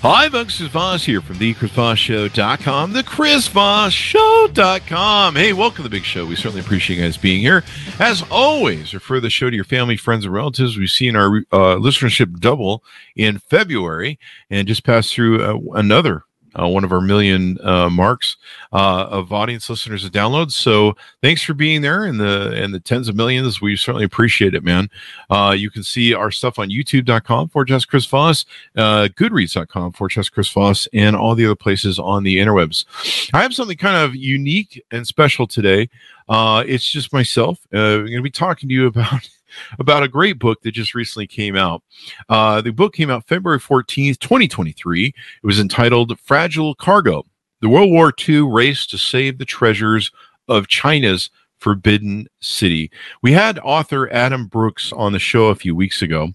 Hi, folks. Chris Voss here from the ChrisVossShow.com, the ChrisVossShow.com. Hey, welcome to the big show. We certainly appreciate you guys being here. As always, refer the show to your family, friends, and relatives. We've seen our uh, listenership double in February and just passed through uh, another uh, one of our million uh, marks uh, of audience listeners and downloads. So thanks for being there and the and the tens of millions. We certainly appreciate it, man. Uh, you can see our stuff on YouTube.com for just Chris Voss, uh, Goodreads.com for just Chris Voss, and all the other places on the interwebs. I have something kind of unique and special today. Uh, it's just myself. I'm going to be talking to you about about a great book that just recently came out. Uh, the book came out February 14th, 2023. It was entitled Fragile Cargo The World War II Race to Save the Treasures of China's Forbidden City. We had author Adam Brookes on the show a few weeks ago,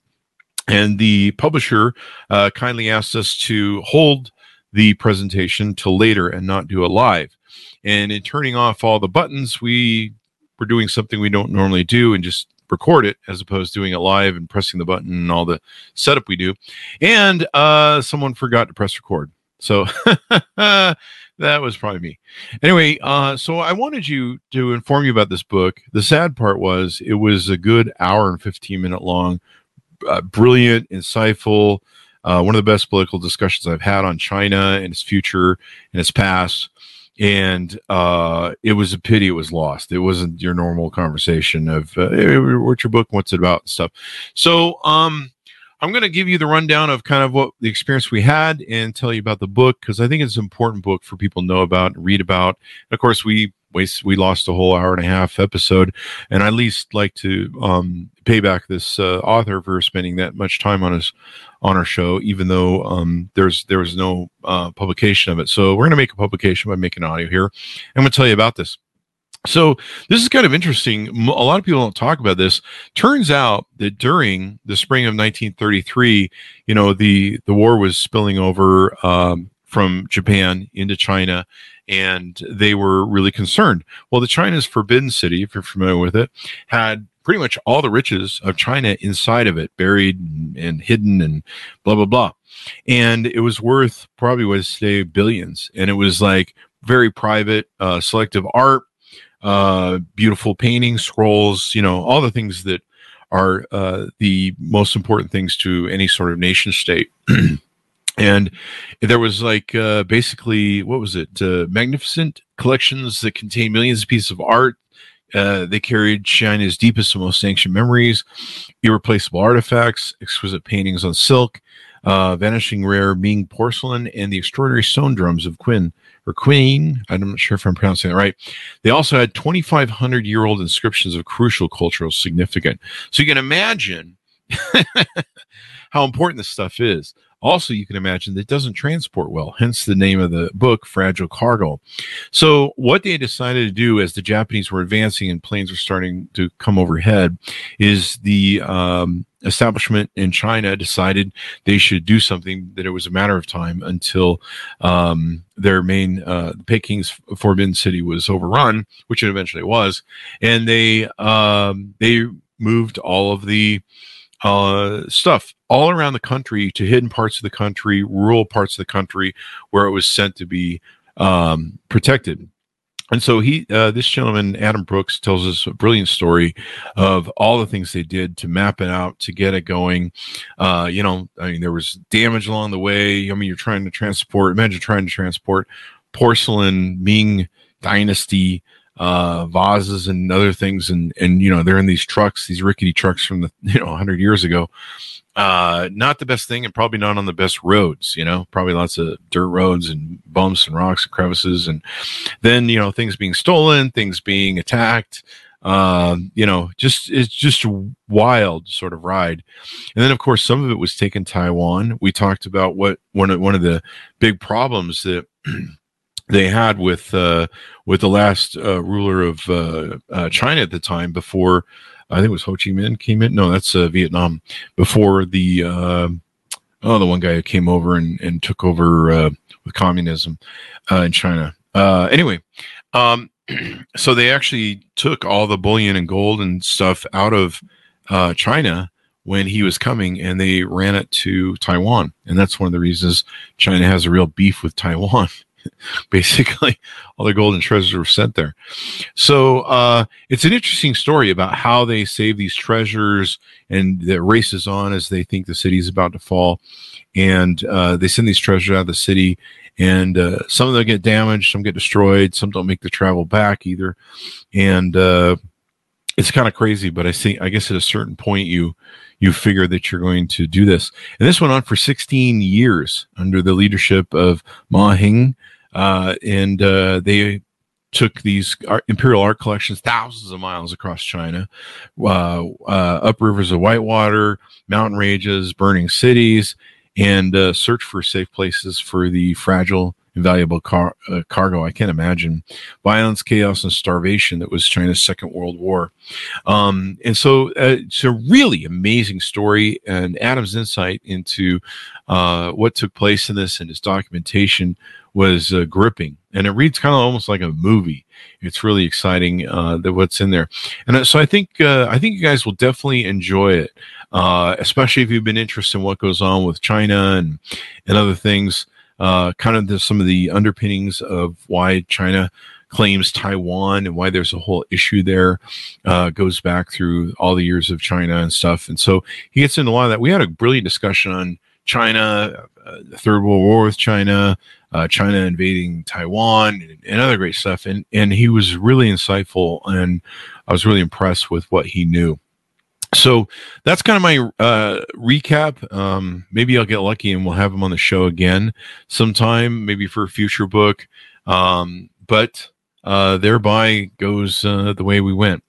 and the publisher uh, kindly asked us to hold the presentation till later and not do it live. And in turning off all the buttons, we were doing something we don't normally do and just record it as opposed to doing it live and pressing the button and all the setup we do. And uh, someone forgot to press record. So that was probably me. Anyway, uh, so I wanted you to inform you about this book. The sad part was it was a good hour and 15 minute long, uh, brilliant, insightful, uh, one of the best political discussions I've had on China and its future and its past and uh, it was a pity it was lost. It wasn't your normal conversation of uh, hey, what's your book, what's it about, and stuff. So um, I'm going to give you the rundown of kind of what the experience we had and tell you about the book because I think it's an important book for people to know about and read about. And of course, we waste we lost a whole hour and a half episode, and I at least like to um, pay back this uh, author for spending that much time on his on our show, even though um, there's there was no uh, publication of it. So we're going to make a publication by making audio here. I'm going to tell you about this. So this is kind of interesting. A lot of people don't talk about this. Turns out that during the spring of 1933, you know, the the war was spilling over um, from Japan into China, and they were really concerned. Well, the China's Forbidden City, if you're familiar with it, had pretty much all the riches of China inside of it, buried and, hidden and blah, blah, blah. And it was worth probably was say billions. And it was like very private, uh, selective art, uh, beautiful paintings, scrolls, you know, all the things that are uh, the most important things to any sort of nation state. and there was like uh, basically what was it uh, magnificent collections that contain millions of pieces of art uh, they carried China's deepest and most ancient memories, irreplaceable artifacts, exquisite paintings on silk, uh, vanishing rare Ming porcelain, and the extraordinary stone drums of Quinn or Queen. I'm not sure if I'm pronouncing it right. They also had 2,500 year old inscriptions of crucial cultural significance. So you can imagine how important this stuff is. Also, you can imagine that doesn't transport well, hence the name of the book, Fragile Cargo. So, what they decided to do as the Japanese were advancing and planes were starting to come overhead is the um, establishment in China decided they should do something that it was a matter of time until um, their main uh, Peking's Forbidden City was overrun, which it eventually was, and they um, they moved all of the uh, stuff all around the country to hidden parts of the country, rural parts of the country where it was sent to be um, protected. And so he, uh, this gentleman, Adam Brookes, tells us a brilliant story of all the things they did to map it out, to get it going. Uh, you know, I mean, there was damage along the way. I mean, you're trying to transport, imagine trying to transport porcelain Ming dynasty uh, vases and other things, and and you know they're in these trucks, these rickety trucks from the you know 100 years ago. Uh, not the best thing, and probably not on the best roads. You know, probably lots of dirt roads and bumps and rocks and crevices, and then you know things being stolen, things being attacked. Um, you know, just it's just a wild sort of ride. And then, of course, some of it was taken Taiwan. We talked about what one of one of the big problems that they had with uh, with the last uh, ruler of uh, uh, China at the time before I think it was Ho Chi Minh came in. No, that's uh, Vietnam before the uh, oh the one guy who came over and, and took over with communism in China. Anyway, um, so they actually took all the bullion and gold and stuff out of China when he was coming and they ran it to Taiwan. And that's one of the reasons China has a real beef with Taiwan. Basically, all the golden treasures were sent there. So uh, it's an interesting story about how they save these treasures and the race is on as they think the city is about to fall. And uh, they send these treasures out of the city and uh, some of them get damaged, some get destroyed, some don't make the travel back either, and uh, it's kind of crazy. But I think I guess at a certain point you you figure that you're going to do this, and this went on for 16 years under the leadership of Ma Hing, uh, and uh, they took these art, imperial art collections thousands of miles across China, uh, up rivers of Whitewater, mountain ranges, burning cities, and uh, search for safe places for the fragile valuable car- uh, cargo. I can't imagine violence, chaos, and starvation that was China's Second World War. Um, and so uh, it's a really amazing story, and Adam's insight into uh, what took place in this and his documentation was uh, gripping. And it reads kind of almost like a movie. It's really exciting uh, that what's in there, and uh, so I think I think you guys will definitely enjoy it uh, especially if you've been interested in what goes on with China and and other things. Uh, kind of the, some of the underpinnings of why China claims Taiwan and why there's a whole issue there uh, goes back through all the years of China and stuff. And so he gets into a lot of that. We had a brilliant discussion on China, uh, the Third World War with China, uh, China invading Taiwan, and, and, other great stuff. And and he was really insightful, and I was really impressed with what he knew so that's kind of my uh, recap. Um, maybe I'll get lucky and we'll have him on the show again sometime, maybe for a future book. Um, but uh, thereby goes uh, the way we went.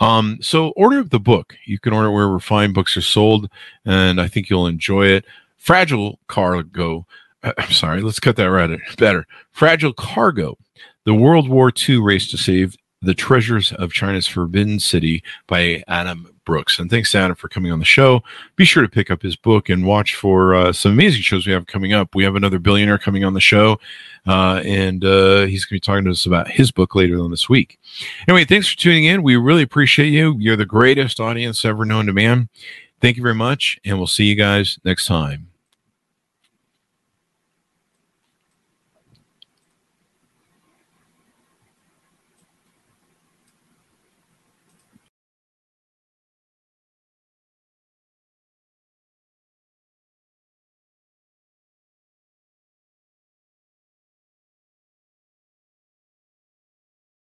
Um, so order the book. You can order wherever fine books are sold, and I think you'll enjoy it. Fragile Cargo. Uh, I'm sorry, let's cut that right better. Fragile Cargo. The World War II race to save the treasures of China's Forbidden City by Adam Brookes. And thanks Adam for coming on the show. Be sure to pick up his book and watch for uh, some amazing shows we have coming up. We have another billionaire coming on the show, uh, and uh, he's going to be talking to us about his book later on this week. Anyway, thanks for tuning in. We really appreciate you. You're the greatest audience ever known to man. Thank you very much, and we'll see you guys next time.